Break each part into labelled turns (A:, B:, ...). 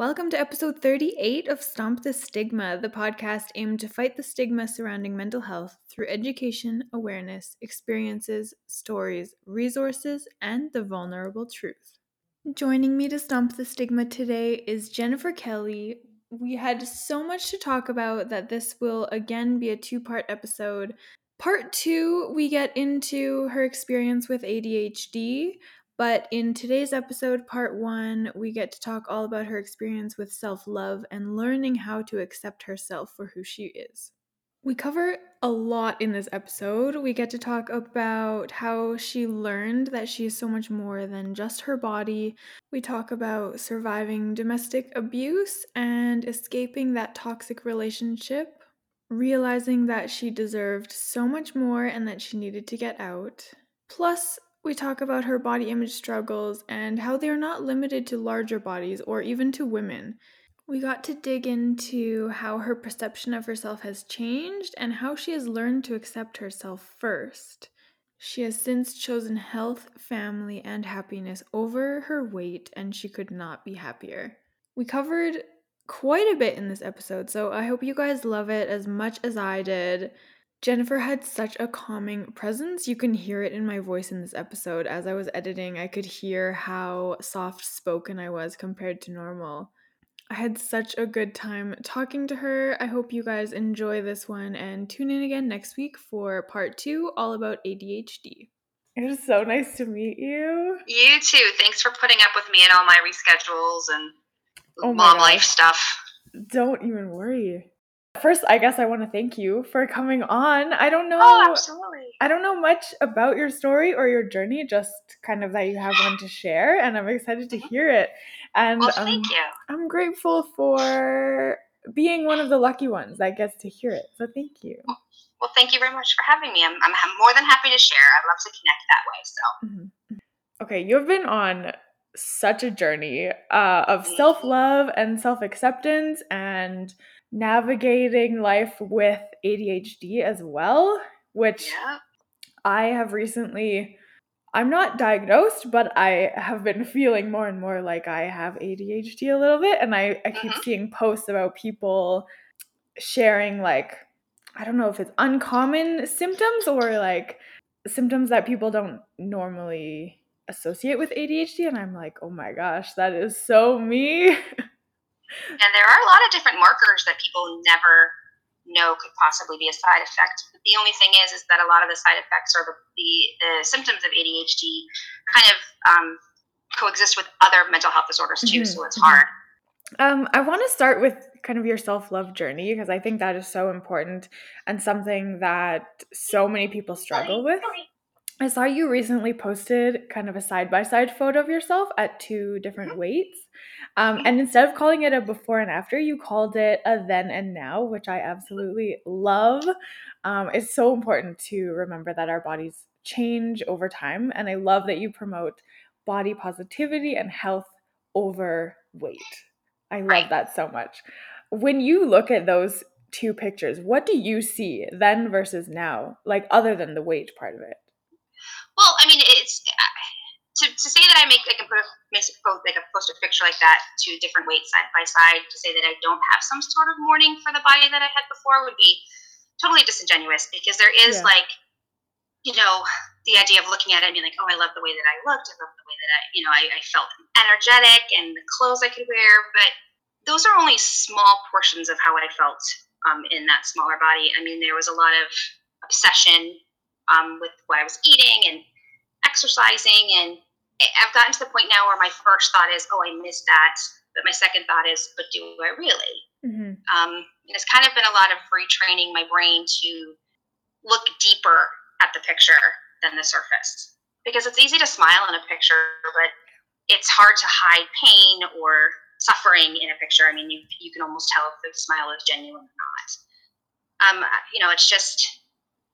A: Welcome to episode 38 of Stomp the Stigma, the podcast aimed to fight the stigma surrounding mental health through education, awareness, experiences, stories, resources, and the vulnerable truth. Joining me to Stomp the Stigma today is Jennifer Kelly. We had so much to talk about that this will again be a two part episode. Part two, we get into her experience with ADHD, but in today's episode, part one, we get to talk all about her experience with self love and learning how to accept herself for who she is. We cover a lot in this episode. We get to talk about how she learned that she is so much more than just her body. We talk about surviving domestic abuse and escaping that toxic relationship, realizing that she deserved so much more and that she needed to get out. Plus, we talk about her body image struggles and how they are not limited to larger bodies or even to women. We got to dig into how her perception of herself has changed and how she has learned to accept herself first. She has since chosen health, family, and happiness over her weight, and she could not be happier. We covered quite a bit in this episode, so I hope you guys love it as much as I did. Jennifer had such a calming presence. You can hear it in my voice in this episode. As I was editing, I could hear how soft spoken I was compared to normal. I had such a good time talking to her. I hope you guys enjoy this one and tune in again next week for part two, all about ADHD. It was so nice to meet you.
B: You too. Thanks for putting up with me and all my reschedules and oh mom life stuff.
A: Don't even worry. First, I guess I want to thank you for coming on. I don't know.
B: Oh, absolutely.
A: I don't know much about your story or your journey, just kind of that you have one to share, and I'm excited to mm-hmm. hear it. And
B: well, thank
A: um,
B: you.
A: I'm grateful for being one of the lucky ones that gets to hear it. So thank you.
B: Well, thank you very much for having me. I'm, I'm more than happy to share. I love to connect that way. So.
A: Mm-hmm. mm-hmm. Okay, you've been on such a journey uh, of self love and self acceptance and navigating life with ADHD as well, which
B: yeah.
A: I have recently. I'm not diagnosed, but I have been feeling more and more like I have ADHD a little bit. And I, I keep mm-hmm. seeing posts about people sharing, like, I don't know if it's uncommon symptoms or like symptoms that people don't normally associate with ADHD. And I'm like, oh my gosh, that is so me.
B: And there are a lot of different markers that people never know could possibly be a side effect. But the only thing is, is that a lot of the side effects or the, the, the symptoms of ADHD kind of um, coexist with other mental health disorders too. Mm-hmm. So it's hard.
A: Um, I want to start with kind of your self love journey because I think that is so important and something that so many people struggle with. I saw you recently posted kind of a side by side photo of yourself at two different mm-hmm. weights. Um, and instead of calling it a before and after, you called it a then and now, which I absolutely love. Um, it's so important to remember that our bodies change over time. And I love that you promote body positivity and health over weight. I love that so much. When you look at those two pictures, what do you see then versus now, like other than the weight part of it?
B: Well, I mean, it's to, to say that I make like a put a like a post a picture like that two different weights side by side to say that I don't have some sort of mourning for the body that I had before would be totally disingenuous because there is yeah. like you know the idea of looking at it and being like oh I love the way that I looked. I love the way that I you know I, I felt energetic and the clothes I could wear. But those are only small portions of how I felt um, in that smaller body. I mean there was a lot of obsession um, with what I was eating and exercising and I've gotten to the point now where my first thought is, oh, I missed that. But my second thought is, but do I really? Mm-hmm. Um, and it's kind of been a lot of retraining my brain to look deeper at the picture than the surface. Because it's easy to smile in a picture, but it's hard to hide pain or suffering in a picture. I mean, you, you can almost tell if the smile is genuine or not. Um, you know, it's just,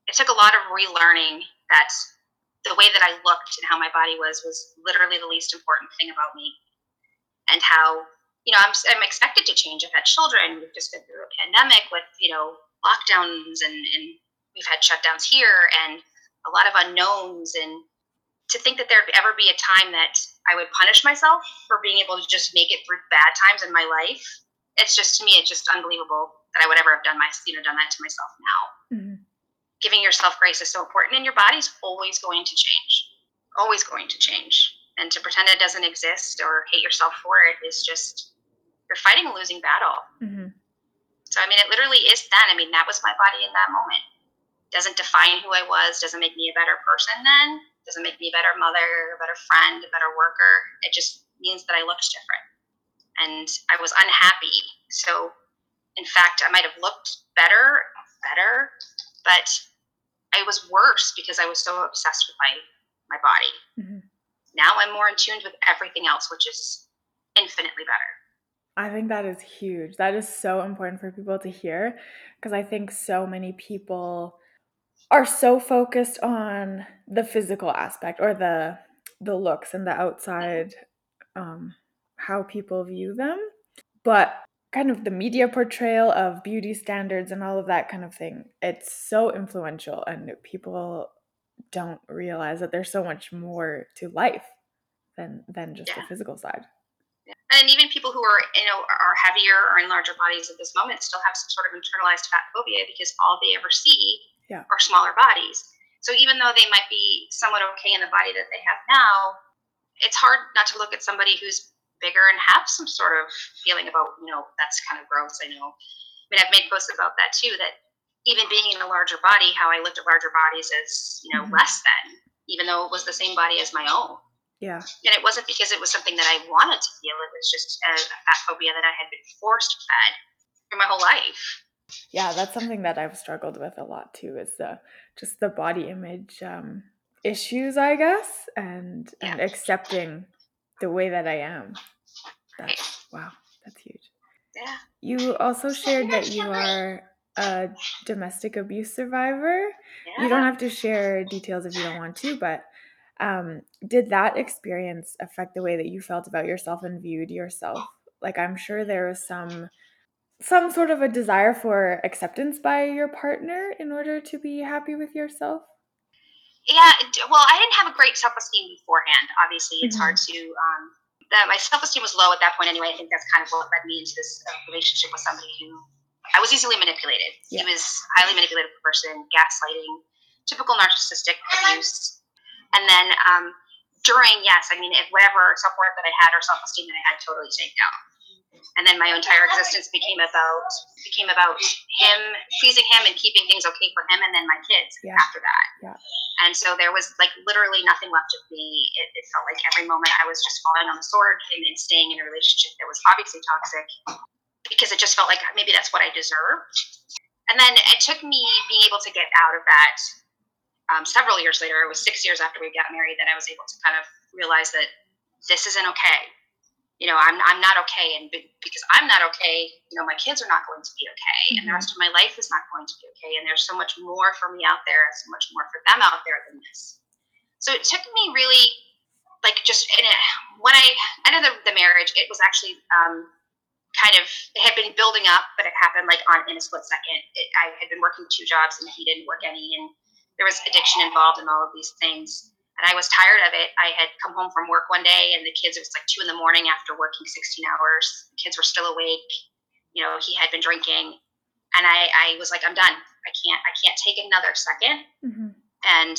B: it took a lot of relearning that the way that I looked and how my body was was literally the least important thing about me, and how you know I'm I'm expected to change. I've had children. We've just been through a pandemic with you know lockdowns and and we've had shutdowns here and a lot of unknowns and to think that there'd ever be a time that I would punish myself for being able to just make it through bad times in my life. It's just to me, it's just unbelievable that I would ever have done my, you know, done that to myself now. Mm-hmm. Giving yourself grace is so important, and your body's always going to change, always going to change. And to pretend it doesn't exist or hate yourself for it is just you're fighting a losing battle. Mm-hmm. So I mean, it literally is then. I mean, that was my body in that moment. Doesn't define who I was. Doesn't make me a better person then doesn't make me a better mother, a better friend, a better worker. It just means that I looked different. And I was unhappy. So, in fact, I might have looked better, better, but I was worse because I was so obsessed with my, my body. Mm-hmm. Now I'm more in tune with everything else, which is infinitely better.
A: I think that is huge. That is so important for people to hear because I think so many people are so focused on the physical aspect or the the looks and the outside um, how people view them but kind of the media portrayal of beauty standards and all of that kind of thing it's so influential and people don't realize that there's so much more to life than than just yeah. the physical side
B: and even people who are you know are heavier or in larger bodies at this moment still have some sort of internalized fat phobia because all they ever see yeah. or smaller bodies. So even though they might be somewhat okay in the body that they have now, it's hard not to look at somebody who's bigger and have some sort of feeling about, you know, that's kind of gross. I know. I mean, I've made posts about that too, that even being in a larger body, how I looked at larger bodies as, you know, mm-hmm. less than, even though it was the same body as my own.
A: Yeah.
B: And it wasn't because it was something that I wanted to feel. It was just a, a fat phobia that I had been forced fed through my whole life.
A: Yeah, that's something that I've struggled with a lot too. Is the just the body image um, issues, I guess, and yeah. and accepting the way that I am. That's wow, that's huge.
B: Yeah.
A: You also shared that you are a domestic abuse survivor. Yeah. You don't have to share details if you don't want to, but um, did that experience affect the way that you felt about yourself and viewed yourself? Like, I'm sure there was some some sort of a desire for acceptance by your partner in order to be happy with yourself?
B: Yeah, well, I didn't have a great self esteem beforehand. Obviously, it's mm-hmm. hard to. Um, that my self esteem was low at that point anyway. I think that's kind of what led me into this uh, relationship with somebody who I was easily manipulated. Yeah. He was highly manipulative person, gaslighting, typical narcissistic abuse, and then um, during yes, I mean, if whatever self worth that I had or self esteem that I had totally taken down and then my entire existence became about became about him pleasing him and keeping things okay for him and then my kids yeah. after that
A: yeah.
B: and so there was like literally nothing left of me it, it felt like every moment i was just falling on the sword and, and staying in a relationship that was obviously toxic because it just felt like maybe that's what i deserved and then it took me being able to get out of that um, several years later it was six years after we got married that i was able to kind of realize that this isn't okay you know, I'm, I'm not okay. And because I'm not okay, you know, my kids are not going to be okay. Mm-hmm. And the mm-hmm. rest of my life is not going to be okay. And there's so much more for me out there, and so much more for them out there than this. So it took me really, like, just it, when I ended the, the marriage, it was actually um, kind of, it had been building up, but it happened like on in a split second. It, I had been working two jobs and he didn't work any. And there was addiction involved in all of these things and I was tired of it. I had come home from work one day, and the kids, it was like two in the morning after working 16 hours. The kids were still awake. You know, he had been drinking. And I, I was like, I'm done. I can't, I can't take another 2nd mm-hmm. And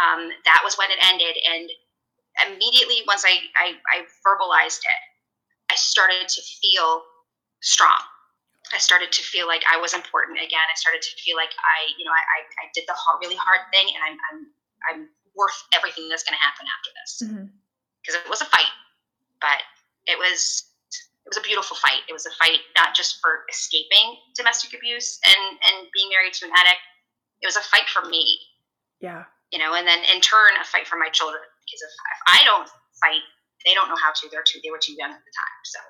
B: um, that was when it ended. And immediately, once I, I, I verbalized it, I started to feel strong. I started to feel like I was important again. I started to feel like I, you know, I, I, I did the hard, really hard thing, and I'm, I'm, I'm worth everything that's going to happen after this. Because mm-hmm. it was a fight but it was it was a beautiful fight. It was a fight not just for escaping domestic abuse and and being married to an addict. It was a fight for me.
A: Yeah.
B: You know and then in turn a fight for my children. Because if, if i don't fight they don't know how to. They're too they were too young at the time. So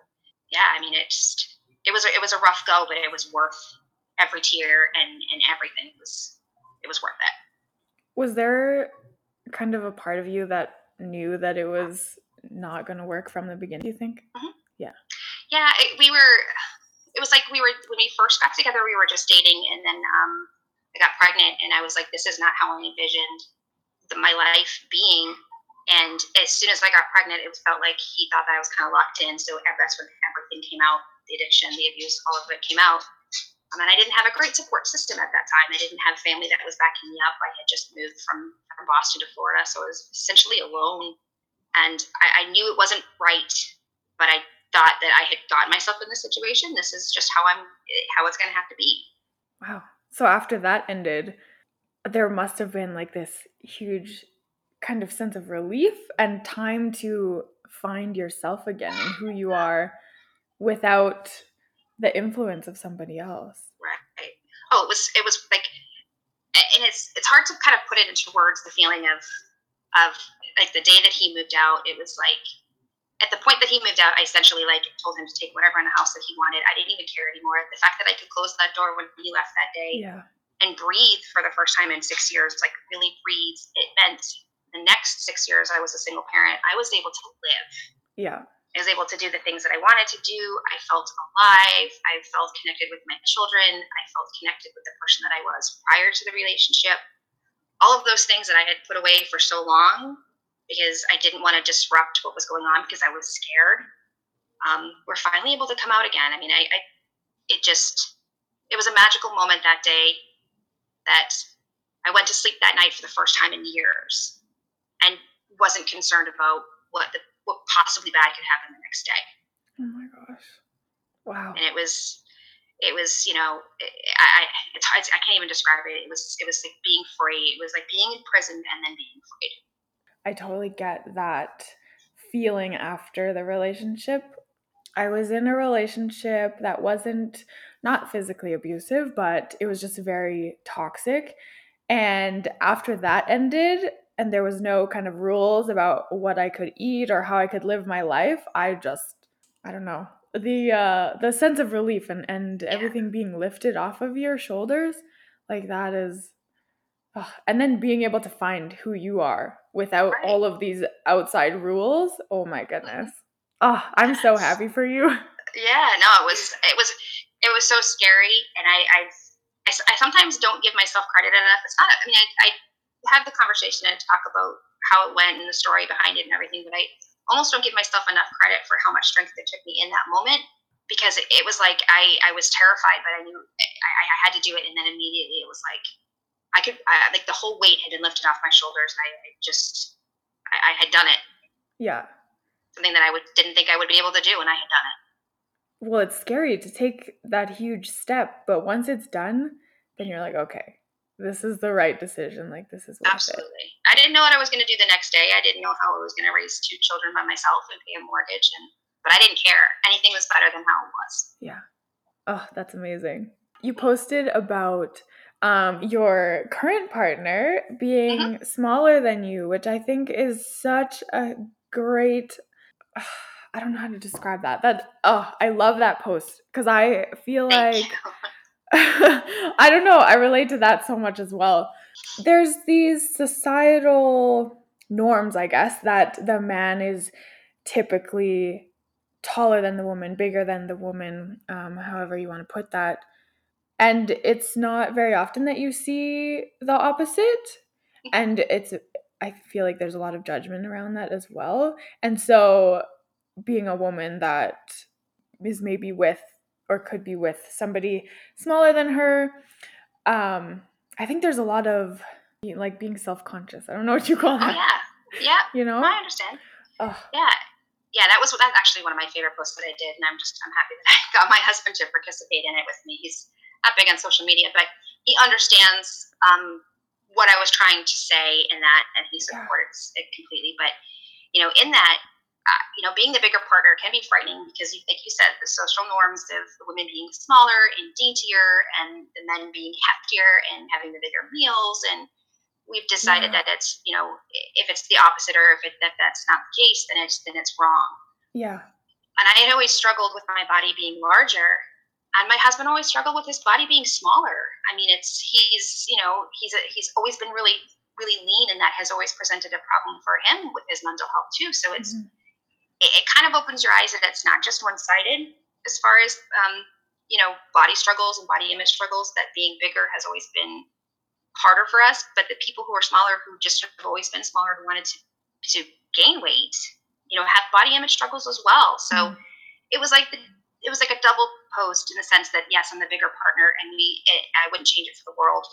B: yeah i mean it just it was a, it was a rough go but it was worth every tear and and everything it was it was worth it.
A: Was there kind of a part of you that knew that it was not going to work from the beginning? Do you think?
B: Mhm.
A: Yeah.
B: Yeah, it, we were. It was like we were when we first got together. We were just dating, and then um, I got pregnant, and I was like, "This is not how I envisioned the, my life being." And as soon as I got pregnant, it felt like he thought that I was kind of locked in. So that's when everything came out the addiction, the abuse, all of it came out. Um, and I didn't have a great support system at that time. I didn't have family that was backing me up. I had just moved from, from Boston to Florida. So I was essentially alone. And I, I knew it wasn't right, but I thought that I had gotten myself in this situation. This is just how I'm, how it's going to have to be.
A: Wow. So after that ended, there must have been like this huge kind of sense of relief and time to find yourself again and who you are without the influence of somebody else.
B: Right. Oh, it was it was like, and it's it's hard to kind of put it into words. The feeling of of like the day that he moved out, it was like at the point that he moved out, I essentially like told him to take whatever in the house that he wanted. I didn't even care anymore. The fact that I could close that door when he left that day
A: Yeah.
B: and breathe for the first time in six years, like really breathe, it meant the next six years I was a single parent, I was able to live.
A: Yeah.
B: I was able to do the things that I wanted to do. I felt alive. I felt connected with my children. I felt connected with the person that I was prior to the relationship. All of those things that I had put away for so long because I didn't want to disrupt what was going on because I was scared. Um, we're finally able to come out again. I mean, I, I it just it was a magical moment that day that I went to sleep that night for the first time in years and wasn't concerned about what the what possibly bad could happen the next day.
A: Oh my gosh. Wow.
B: And it was it was you know I, I it's hard, I can't even describe it. It was it was like being free. It was like being in prison and then being freed.
A: I totally get that feeling after the relationship. I was in a relationship that wasn't not physically abusive, but it was just very toxic. And after that ended, and there was no kind of rules about what I could eat or how I could live my life, I just I don't know. The uh the sense of relief and and everything being lifted off of your shoulders, like that is and then being able to find who you are without
B: Right.
A: all of these outside rules. Oh my goodness. Oh, I'm so happy for you.
B: Yeah, no, it was it was it was so scary, and I I I sometimes don't give myself credit enough. It's not. I mean, I, I have the conversation and talk about how it went and the story behind it and everything, but I almost don't give myself enough credit for how much strength it took me in that moment because it, it was like I I was terrified, but I knew I, I had to do it, and then immediately it was like I could I, like the whole weight had been lifted off my shoulders, and I, I just I, I had done it,
A: Yeah.
B: something that I would didn't think I would be able to do, and I had done it.
A: Well, it's scary to take that huge step, but once it's done, then you're like, okay, this is the right decision. Like this is worth it.
B: Absolutely. I didn't know what I was going to do the next day. I didn't know how I was going to raise two children by myself and pay a mortgage, and but I didn't care. Anything was better than how it was.
A: Yeah. Oh, that's amazing. You posted about um, your current partner being smaller than you, which I think is such a great. I don't know how to describe that. That oh, I love that post because I feel
B: Thank
A: like
B: you.
A: I don't know. I relate to that so much as well. There's these societal norms, I guess, that the man is typically taller than the woman, bigger than the woman, um, however you want to put that. And it's not very often that you see the opposite. And it's, I feel like there's a lot of judgment around that as well. And so being a woman that is maybe with or could be with somebody smaller than her, um, I think there's a lot of like being self-conscious. I don't know what you call
B: Oh
A: that.
B: yeah, yeah.
A: You know?
B: I understand.
A: Ugh.
B: Yeah, yeah. That was that's actually one of my favorite posts that I did, and I'm just I'm happy that I got my husband to participate in it with me. He's not big on social media, but he understands um, what I was trying to say in that, and he
A: Yeah.
B: supports it completely. But you know, in that, uh, you know, being the bigger partner can be frightening because, you, like you said, the social norms of the women being smaller and daintier, and the men being heftier and having the bigger meals, and we've decided
A: Yeah.
B: that it's you know if it's the opposite or if it, that that's not the case, then it's then it's wrong.
A: Yeah.
B: And I had always struggled with my body being larger and my husband always struggled with his body being smaller. I mean, it's he's you know he's a, he's always been really really lean, and that has always presented a problem for him with his mental health too. So it's mm-hmm. It, it, kind of opens your eyes that it's not just one sided as far as um, you know body struggles and body image struggles. That being bigger has always been harder for us, but the people who are smaller, who just have always been smaller, who wanted to to gain weight, you know, have body image struggles as well. So mm-hmm. it was like the it was like a double post in the sense that yes, I'm the bigger partner, and we it, I wouldn't change it for the world,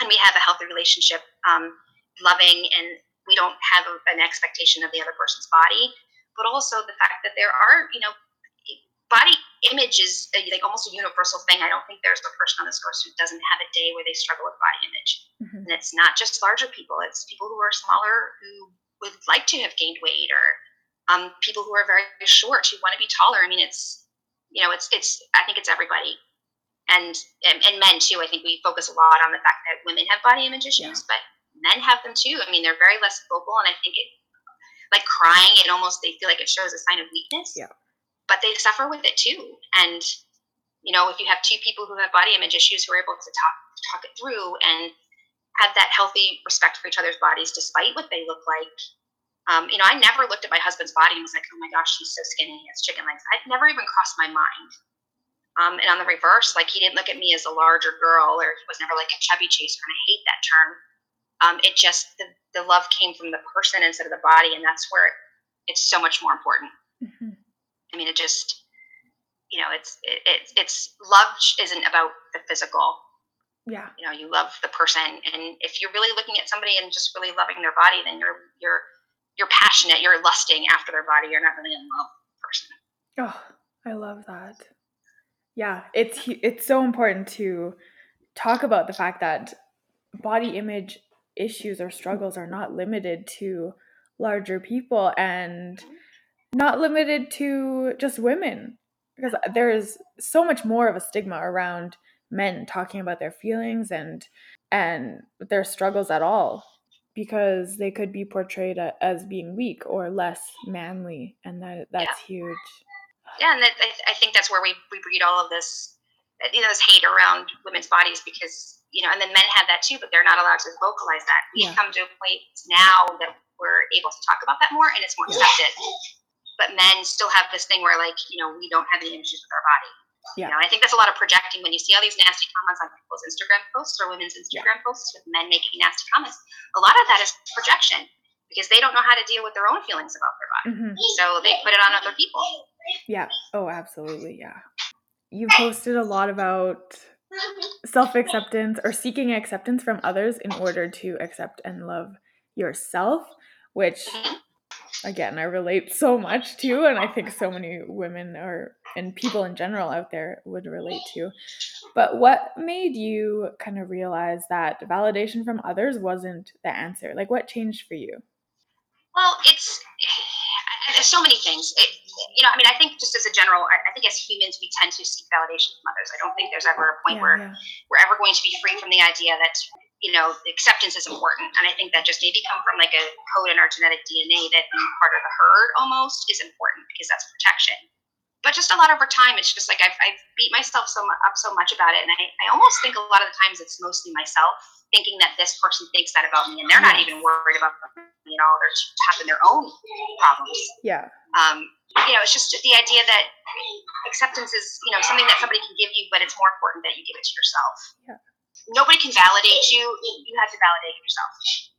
B: and we have a healthy relationship, um, loving, and we don't have a, an expectation of the other person's body, but also the fact that there are you know body image is a, like almost a universal thing. I don't think there's a person on this course who doesn't have a day where they struggle with body image, mm-hmm. and it's not just larger people; it's people who are smaller who would like to have gained weight or um, people who are very short who want to be taller. I mean, it's you know, it's it's I think it's everybody. And, and, and men too. I think we focus a lot on the fact that women have body image issues, yeah. but men have them too. I mean, they're very less vocal, and I think it, like crying, it almost they feel like it shows a sign of weakness.
A: Yeah.
B: But they suffer with it too, and you know, if you have two people who have body image issues who are able to talk talk it through and have that healthy respect for each other's bodies despite what they look like, um, you know, I never looked at my husband's body and was like, oh my gosh, he's so skinny, he has chicken legs. I'd never even crossed my mind. Um, and on the reverse, like he didn't look at me as a larger girl or he was never like a chubby chaser, and I hate that term. Um, it just, the, the love came from the person instead of the body, and that's where it, it's so much more important. Mm-hmm. I mean, it just, you know, it's, it, it, it's love isn't about the physical.
A: Yeah.
B: You know, you love the person. And if you're really looking at somebody and just really loving their body, then you're, you're, you're passionate, you're lusting after their body, you're not really in love person.
A: Oh, I love that. Yeah, it's it's so important to talk about the fact that body image issues or struggles are not limited to larger people and not limited to just women because there is so much more of a stigma around men talking about their feelings and and their struggles at all because they could be portrayed as being weak or less manly, and that that's yeah. huge.
B: Yeah, and that, I think that's where we, we breed all of this, you know, this hate around women's bodies because you know, and then men have that too, but they're not allowed to vocalize that. We've yeah. come to a point now that we're able to talk about that more, and it's more accepted. But men still have this thing where, like, you know, we don't have any issues with our body.
A: Yeah.
B: You know, I think that's a lot of projecting when you see all these nasty comments on people's Instagram posts or women's Instagram yeah. posts with men making nasty comments. A lot of that is projection because they don't know how to deal with their own feelings about their body. Mm-hmm. So they put it on other people.
A: Yeah. Oh, absolutely. Yeah. You posted a lot about self acceptance or seeking acceptance from others in order to accept and love yourself, which again, I relate so much to, and I think so many women or and people in general out there would relate to. But what made you kind of realize that validation from others wasn't the answer? Like, what changed for you?
B: Well, it's so many things. It, you know, I mean, I think just as a general, I, I, think as humans, we tend to seek validation from others. I don't think there's ever a point yeah, where yeah. we're ever going to be free from the idea that you know, acceptance is important. And I think that just maybe come from like a code in our genetic DNA that being part of the herd almost is important because that's protection. But just a lot over time, it's just like I've, I've beat myself so up so much about it. And I, I almost think a lot of the times it's mostly myself thinking that this person thinks that about me and they're not even worried about me at all. They're having their own problems.
A: Yeah.
B: Um, you know, it's just the idea that acceptance is, you know, something that somebody can give you, but it's more important that you give it to yourself.
A: Yeah
B: nobody can validate you. You have to validate yourself,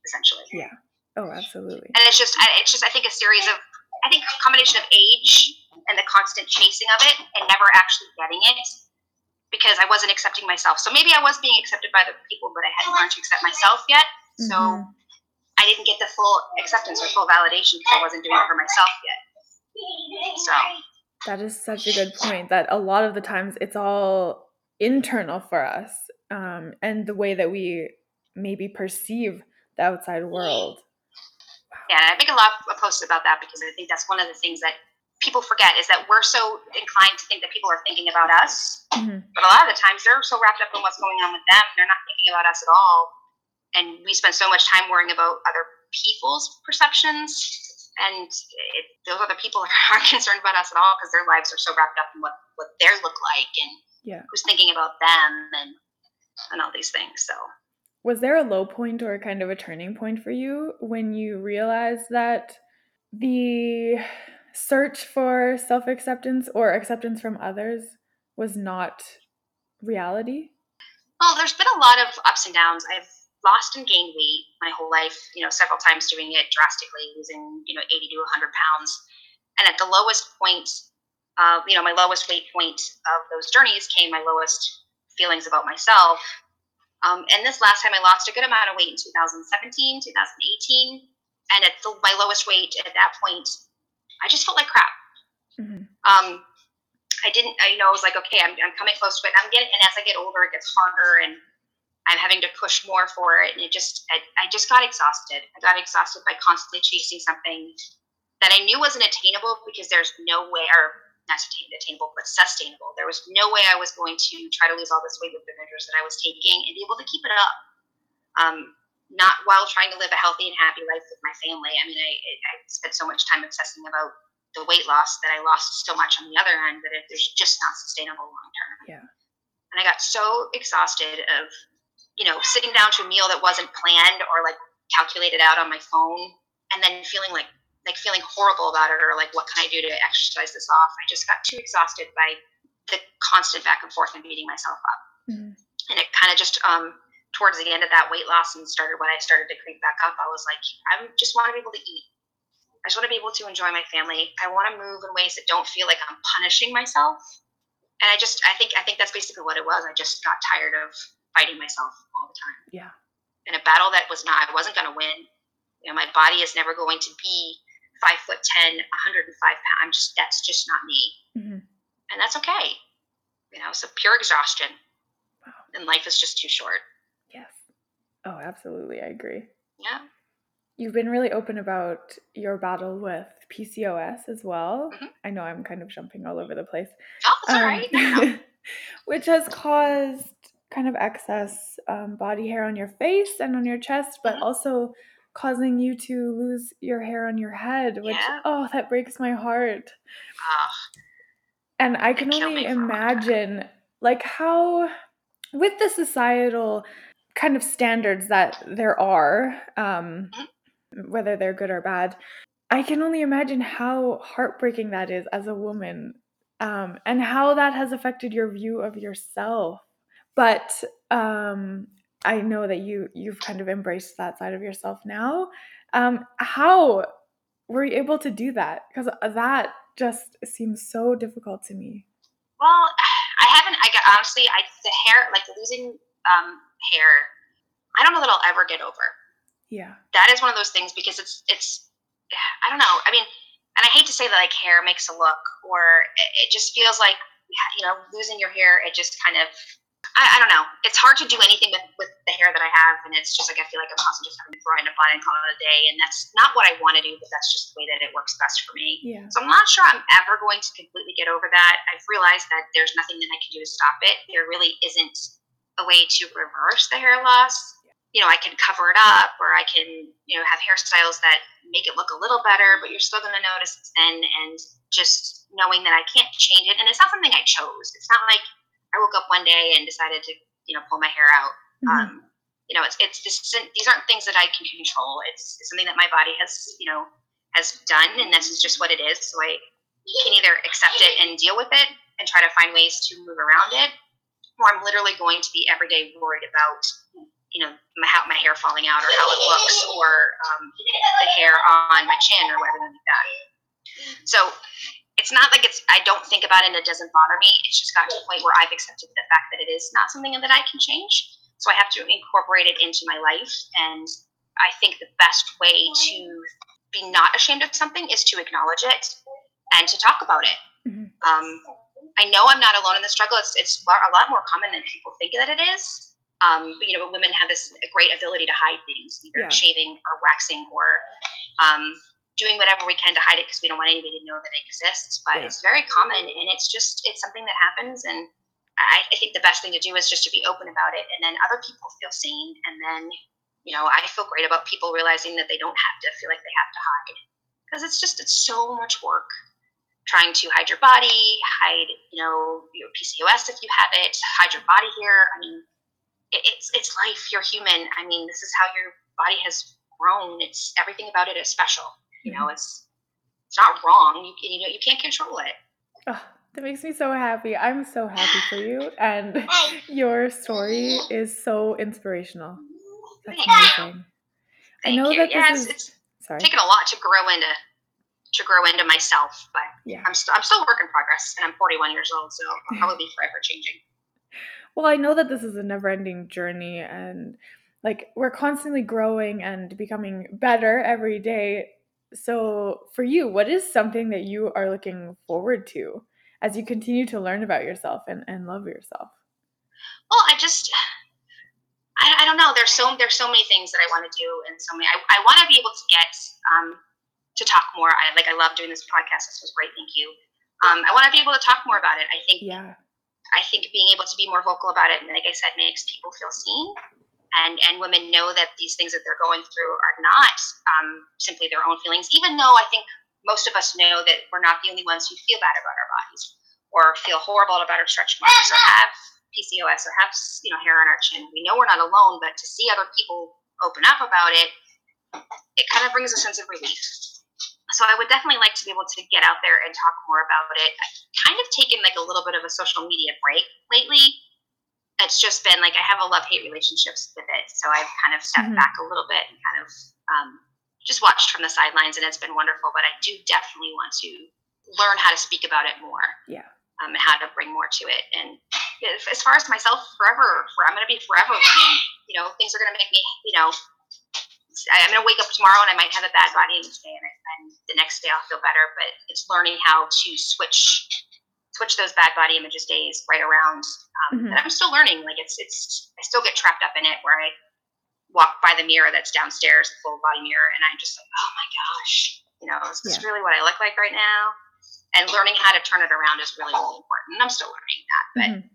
B: essentially.
A: Yeah. Oh, absolutely.
B: And it's just, it's just, I think a series of, I think a combination of age and the constant chasing of it and never actually getting it because I wasn't accepting myself. So maybe I was being accepted by the people, but I hadn't learned to accept myself yet. Mm-hmm. So I didn't get the full acceptance or full validation because I wasn't doing it for myself yet. So
A: that is such a good point that a lot of the times it's all internal for us um, and the way that we maybe perceive the outside world.
B: Yeah, I make a lot of posts about that because I think that's one of the things that people forget is that we're so inclined to think that people are thinking about us, mm-hmm. but a lot of the times they're so wrapped up in what's going on with them, they're not thinking about us at all. And we spend so much time worrying about other people's perceptions, and it, those other people aren't concerned about us at all because their lives are so wrapped up in what what they look like and
A: Yeah.
B: who's thinking about them and and all these things. So
A: Was there a low point or kind of a turning point for you when you realized that the search for self acceptance or acceptance from others was not reality?
B: Well, there's been a lot of ups and downs. I've lost and gained weight my whole life, you know, several times doing it drastically, losing, you know, 80 to 100 pounds. And at the lowest point, uh, you know, my lowest weight point of those journeys came my lowest feelings about myself. Um, and this last time I lost a good amount of weight in 2017, 2018. And at the, my lowest weight at that point, I just felt like crap.
A: Mhm.
B: Um, I didn't, I, you know, I was like, okay, I'm, I'm coming close to it. I'm getting, and as I get older, it gets harder and I'm having to push more for it. And it just, I, I just got exhausted. I got exhausted by constantly chasing something that I knew wasn't attainable because there's no way, or not attain- attainable, but sustainable. There was no way I was going to try to lose all this weight with the measures that I was taking and be able to keep it up. Um, not while trying to live a healthy and happy life with my family. I mean, I, I spent so much time obsessing about the weight loss that I lost so much on the other end that it, there's just not sustainable long term.
A: Yeah.
B: And I got so exhausted of, you know, sitting down to a meal that wasn't planned or like calculated out on my phone, and then feeling like like feeling horrible about it or like what can I do to exercise this off. I just got too exhausted by the constant back and forth and beating myself up,
A: Mhm.
B: and it kind of just um towards the end of that weight loss and started when I started to creep back up, I was like, I just want to be able to eat. I just want to be able to enjoy my family. I want to move in ways that don't feel like I'm punishing myself. And I just, I think, I think that's basically what it was. I just got tired of fighting myself all the time
A: Yeah.
B: in a battle that was not, I wasn't going to win. You know, my body is never going to be five foot 10, 105 pounds. I'm just, that's just not me.
A: Mhm.
B: And that's okay. You know, so pure exhaustion.
A: Wow.
B: And life is just too short.
A: Yes. Oh, absolutely. I agree.
B: Yeah.
A: You've been really open about your battle with PCOS as well.
B: Mhm.
A: I know I'm kind of jumping all over the place.
B: Oh, it's all
A: Um,
B: right. No, no, no.
A: which has caused kind of excess um, body hair on your face and on your chest, but
B: Mhm.
A: also causing you to lose your hair on your head, which,
B: Yeah.
A: oh, that breaks my heart. And I can only
B: me for a long time.
A: imagine, like, how, with the societal kind of standards that there are, um, whether they're good or bad, I can only imagine how heartbreaking that is as a woman, um, and how that has affected your view of yourself. But um, I know that you you've kind of embraced that side of yourself now. Um, how were you able to do that? Because that just seems so difficult to me.
B: Well, I haven't. I got honestly, I the hair, like losing um, hair. I don't know that I'll ever get over.
A: Yeah.
B: That is one of those things because it's it's. I don't know. I mean, and I hate to say that like hair makes a look, or it just feels like you know losing your hair. It just kind of. I, I don't know. It's hard to do anything with, with the hair that I have, and it's just like I feel like I'm constantly just having to throw it in a bun and call it a day, and that's not what I want to do, but that's just the way that it works best for me.
A: Yeah.
B: So I'm not sure I'm ever going to completely get over that. I've realized that there's nothing that I can do to stop it. There really isn't a way to reverse the hair loss. You know, I can cover it up or I can, you know, have hairstyles that make it look a little better, but you're still going to notice it's thin and just knowing that I can't change it. And it's not something I chose. It's not like I woke up one day and decided to, you know, pull my hair out.
A: Mhm.
B: Um, you know, it's, it's this isn't, these aren't things that I can control. It's, it's something that my body has, you know, has done, and this is just what it is. So I can either accept it and deal with it and try to find ways to move around it, or I'm literally going to be every day worried about, you know, my, how my hair falling out or how it looks, or um, the hair on my chin or whatever like that. So it's not like it's I don't think about it and it doesn't bother me. It's just got to a point where I've accepted the fact that it is not something that I can change. So I have to incorporate it into my life. And I think the best way to be not ashamed of something is to acknowledge it and to talk about it.
A: Mhm.
B: Um, I know I'm not alone in the struggle. It's it's a lot more common than people think that it is. Um, but, you know, women have this great ability to hide things, either
A: Yeah.
B: shaving or waxing or um, doing whatever we can to hide it because we don't want anybody to know that it exists. But
A: Yeah.
B: it's very common, and it's just it's something that happens. And I, I think the best thing to do is just to be open about it, and then other people feel seen, and then you know I feel great about people realizing that they don't have to feel like they have to hide because it's just it's so much work. trying to hide your body, hide, you know, your PCOS if you have it, hide your body hair. I mean, it, it's it's life. You're human. I mean, this is how your body has grown. It's everything about it is special. You mm-hmm. know, it's it's not wrong. You you know you can't control it.
A: Oh, that makes me so happy. I'm so happy for you, and your story is so inspirational. That's amazing.
B: Thank I know you. that this yeah, is. It's, sorry. taken a lot to grow into to grow into myself, but yeah. I'm still I'm still a work in progress, and I'm 41 years old, so I'll probably be forever changing.
A: Well, I know that this is a never-ending journey, and like we're constantly growing and becoming better every day. So, for you, what is something that you are looking forward to as you continue to learn about yourself and, and love yourself?
B: Well, I just I, I don't know. There's so there's so many things that I want to do, and so many. I, I want to be able to get um, to talk more. I like I love doing this podcast. This was great. Thank you. Um, I want to be able to talk more about it. I think.
A: Yeah.
B: I think being able to be more vocal about it, and like I said, makes people feel seen, and and women know that these things that they're going through are not um, simply their own feelings. Even though I think most of us know that we're not the only ones who feel bad about our bodies, or feel horrible about our stretch marks, or have PCOS, or have you know hair on our chin. We know we're not alone, but to see other people open up about it, it kind of brings a sense of relief so I would definitely like to be able to get out there and talk more about it. I've kind of taken like a little bit of a social media break lately. It's just been like I have a love hate relationships with it, so I've kind of stepped mm-hmm. back a little bit and kind of um, just watched from the sidelines, and it's been wonderful. But I do definitely want to learn how to speak about it more.
A: Yeah.
B: Um, and how to bring more to it. And as far as myself, forever, for, I'm going to be forever learning. You know, things are going to make me, you know, I'm going to wake up tomorrow and I might have a bad body image day, and, and the next day I'll feel better. But it's learning how to switch switch those bad body images days right around. Um, mm-hmm. And I'm still learning. Like it's it's I still get trapped up in it where I walk by the mirror that's downstairs, the full body mirror, and I'm just like, oh my gosh, you know, is this yeah. really what I look like right now? And learning how to turn it around is really really important. And I'm still learning that, but. Mm-hmm.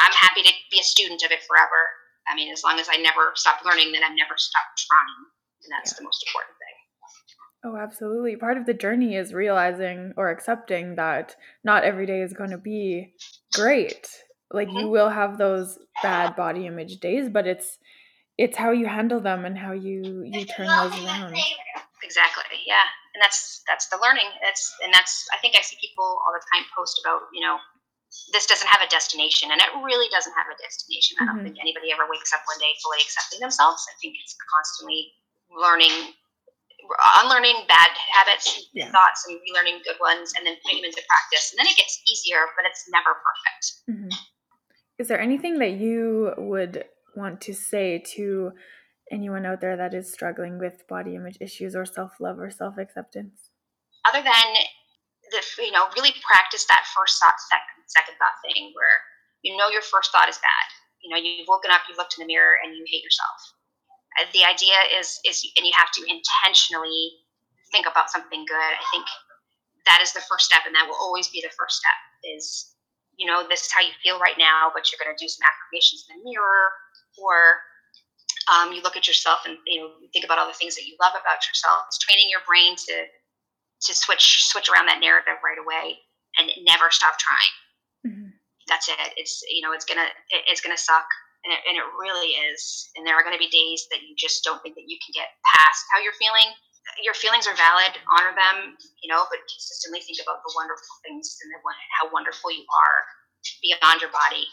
B: I'm happy to be a student of it forever. I mean, as long as I never stop learning, then I've never stopped trying. And that's yeah. the most important thing.
A: Oh, absolutely. Part of the journey is realizing or accepting that not every day is going to be great. Like mm-hmm. you will have those bad body image days, but it's it's how you handle them and how you you turn those around.
B: Exactly. Yeah. And that's that's the learning. That's and that's I think I see people all the time post about, you know, this doesn't have a destination and it really doesn't have a destination. I don't mm-hmm. think anybody ever wakes up one day fully accepting themselves. I think it's constantly learning unlearning bad habits yeah. thoughts and relearning good ones and then putting them into practice. And then it gets easier but it's never perfect.
A: Mm-hmm. is there anything that you would want to say to anyone out there that is struggling with body image issues or self-love or self-acceptance?
B: Other than the you know really practice that first thought second second thought thing where you know your first thought is bad. You know you've woken up you've looked in the mirror and you hate yourself the idea is is and you have to intentionally think about something good. I think that is the first step and that will always be the first step is you know this is how you feel right now but you're going to do some affirmations in the mirror or um, you look at yourself and you know think about all the things that you love about yourself. It's training your brain to to switch switch around that narrative right away and never stop trying. Mm-hmm. that's it. It's you know it's gonna it, it's gonna suck and it, and it really is. And there are going to be days that you just don't think that you can get past how you're feeling. Your feelings are valid, honor them, you know, but consistently think about the wonderful things and the, how wonderful you are beyond your body,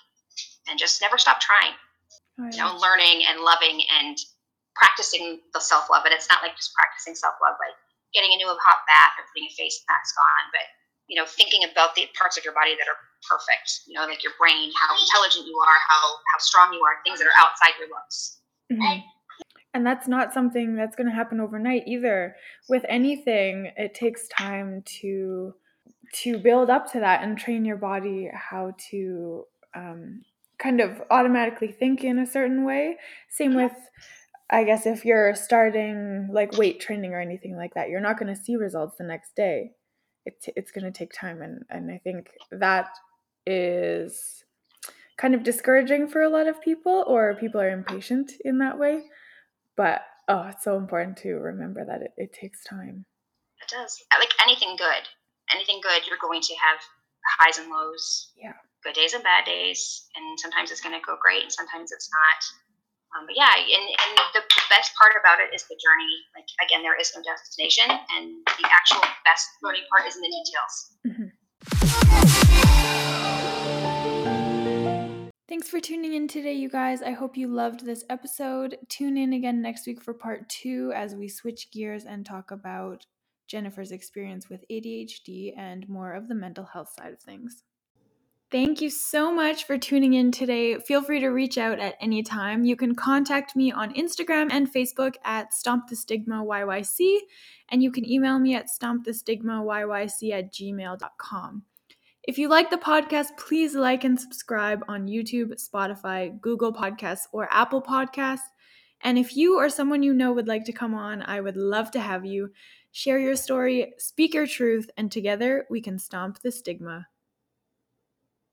B: and just never stop trying. You know, learning and loving and practicing the self love. And it's not like just practicing self love, like getting into a hot bath or putting a face mask on, but you know, thinking about the parts of your body that are perfect. You know, like your brain, how intelligent you are, how how strong you are, things that are outside your looks.
A: Mm-hmm. And that's not something that's going to happen overnight either. With anything, it takes time to to build up to that and train your body how to um, kind of automatically think in a certain way. Same with, I guess, if you're starting like weight training or anything like that, you're not going to see results the next day. It, it's going to take time, and and I think that is kind of discouraging for a lot of people, or people are impatient in that way. But oh, it's so important to remember that it, it takes time.
B: It does. Like anything good, anything good, you're going to have highs and lows.
A: Yeah.
B: Good days and bad days, and sometimes it's going to go great, and sometimes it's not. Um, but yeah, and, and the best part about it is the journey. Like again, there is no destination, and the actual best learning part is in the details.
A: Mm-hmm. Thanks for tuning in today, you guys. I hope you loved this episode. Tune in again next week for part two as we switch gears and talk about Jennifer's experience with ADHD and more of the mental health side of things. Thank you so much for tuning in today. Feel free to reach out at any time. You can contact me on Instagram and Facebook at Stomp the Stigma YYC, and you can email me at stompthestigmayyc at gmail.com. If you like the podcast, please like and subscribe on YouTube, Spotify, Google Podcasts, or Apple Podcasts. And if you or someone you know would like to come on, I would love to have you. Share your story, speak your truth, and together we can stomp the stigma.